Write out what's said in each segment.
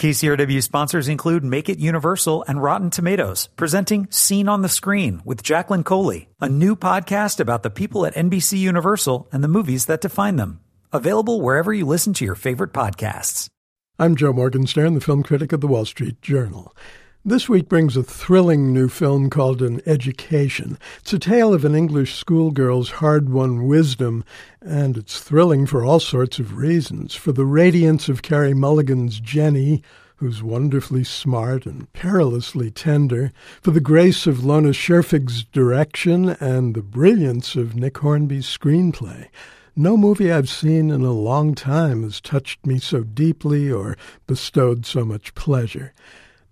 KCRW sponsors include Make It Universal and Rotten Tomatoes, presenting Scene on the Screen with Jacqueline Coley, a new podcast about the people at NBC Universal and the movies that define them. Available wherever you listen to your favorite podcasts. I'm Joe Morgenstern, the film critic of the Wall Street Journal. This week brings a thrilling new film called An Education. It's a tale of an English schoolgirl's hard won wisdom, and it's thrilling for all sorts of reasons. For the radiance of Carey Mulligan's Jenny, who's wonderfully smart and perilously tender, for the grace of Lone Scherfig's direction, and the brilliance of Nick Hornby's screenplay. No movie I've seen in a long time has touched me so deeply or bestowed so much pleasure.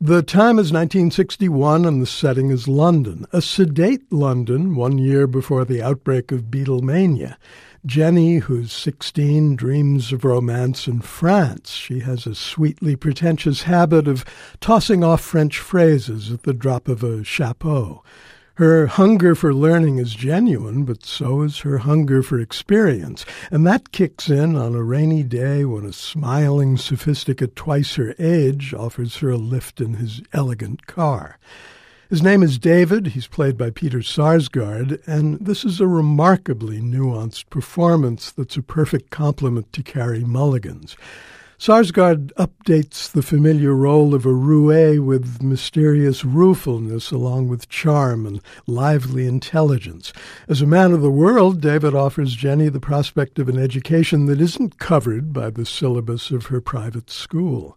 The time is 1961 and the setting is London, a sedate London one year before the outbreak of Beatlemania. Jenny, who's 16, dreams of romance in France. She has a sweetly pretentious habit of tossing off French phrases at the drop of a chapeau. Her hunger for learning is genuine, but so is her hunger for experience, and that kicks in on a rainy day when a smiling sophisticate twice her age offers her a lift in his elegant car. His name is David. He's played by Peter Sarsgaard, and this is a remarkably nuanced performance that's a perfect complement to Carey Mulligan's. Sarsgaard updates the familiar role of a roue with mysterious ruefulness along with charm and lively intelligence. As a man of the world, David offers Jenny the prospect of an education that isn't covered by the syllabus of her private school.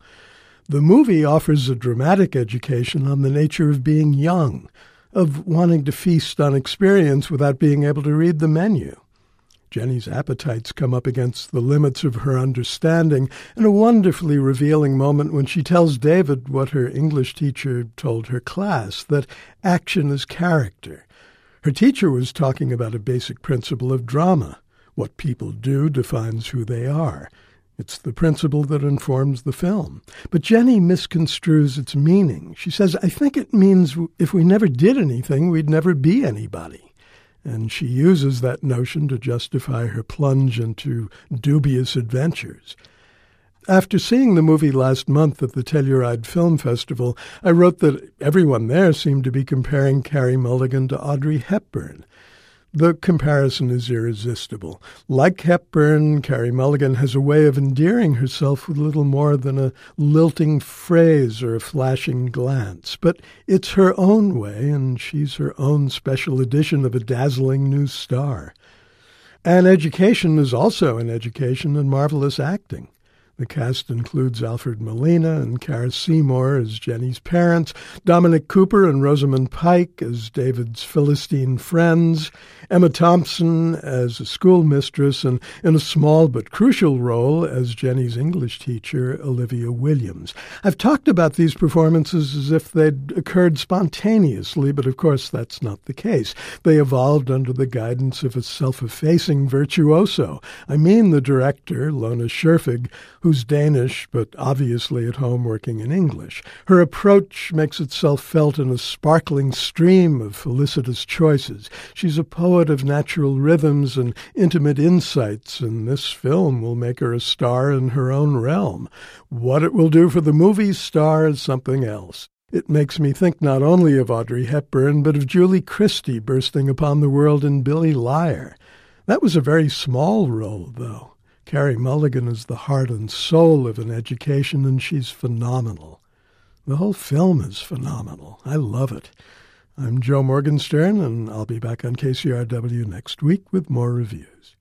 The movie offers a dramatic education on the nature of being young, of wanting to feast on experience without being able to read the menu. Jenny's appetites come up against the limits of her understanding in a wonderfully revealing moment when she tells David what her English teacher told her class that action is character. Her teacher was talking about a basic principle of drama. What people do defines who they are. It's the principle that informs the film. But Jenny misconstrues its meaning. She says, I think it means if we never did anything, we'd never be anybody and she uses that notion to justify her plunge into dubious adventures. After seeing the movie last month at the Telluride Film Festival, I wrote that everyone there seemed to be comparing Carey Mulligan to Audrey Hepburn. The comparison is irresistible. Like Hepburn, Carey Mulligan has a way of endearing herself with little more than a lilting phrase or a flashing glance. But it's her own way, and she's her own special edition of a dazzling new star. An education is also an education in marvelous acting. The cast includes Alfred Molina and Cara Seymour as Jenny's parents, Dominic Cooper and Rosamund Pike as David's Philistine friends, Emma Thompson as a schoolmistress, and in a small but crucial role as Jenny's English teacher, Olivia Williams. I've talked about these performances as if they'd occurred spontaneously, but of course that's not the case. They evolved under the guidance of a self effacing virtuoso. I mean the director, Lone Scherfig, who's Danish but obviously at home working in English. Her approach makes itself felt in a sparkling stream of felicitous choices. She's a poet of natural rhythms and intimate insights, and this film will make her a star in her own realm. What it will do for the movie star is something else. It makes me think not only of Audrey Hepburn, but of Julie Christie bursting upon the world in Billy Liar. That was a very small role, though. Carey Mulligan is the heart and soul of an education, and she's phenomenal. The whole film is phenomenal. I love it. I'm Joe Morgenstern, and I'll be back on KCRW next week with more reviews.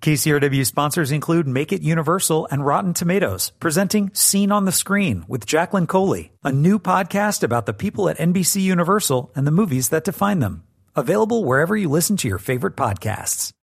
KCRW sponsors include Make It Universal and Rotten Tomatoes, presenting Scene on the Screen with Jacqueline Coley, a new podcast about the people at NBC Universal and the movies that define them. Available wherever you listen to your favorite podcasts.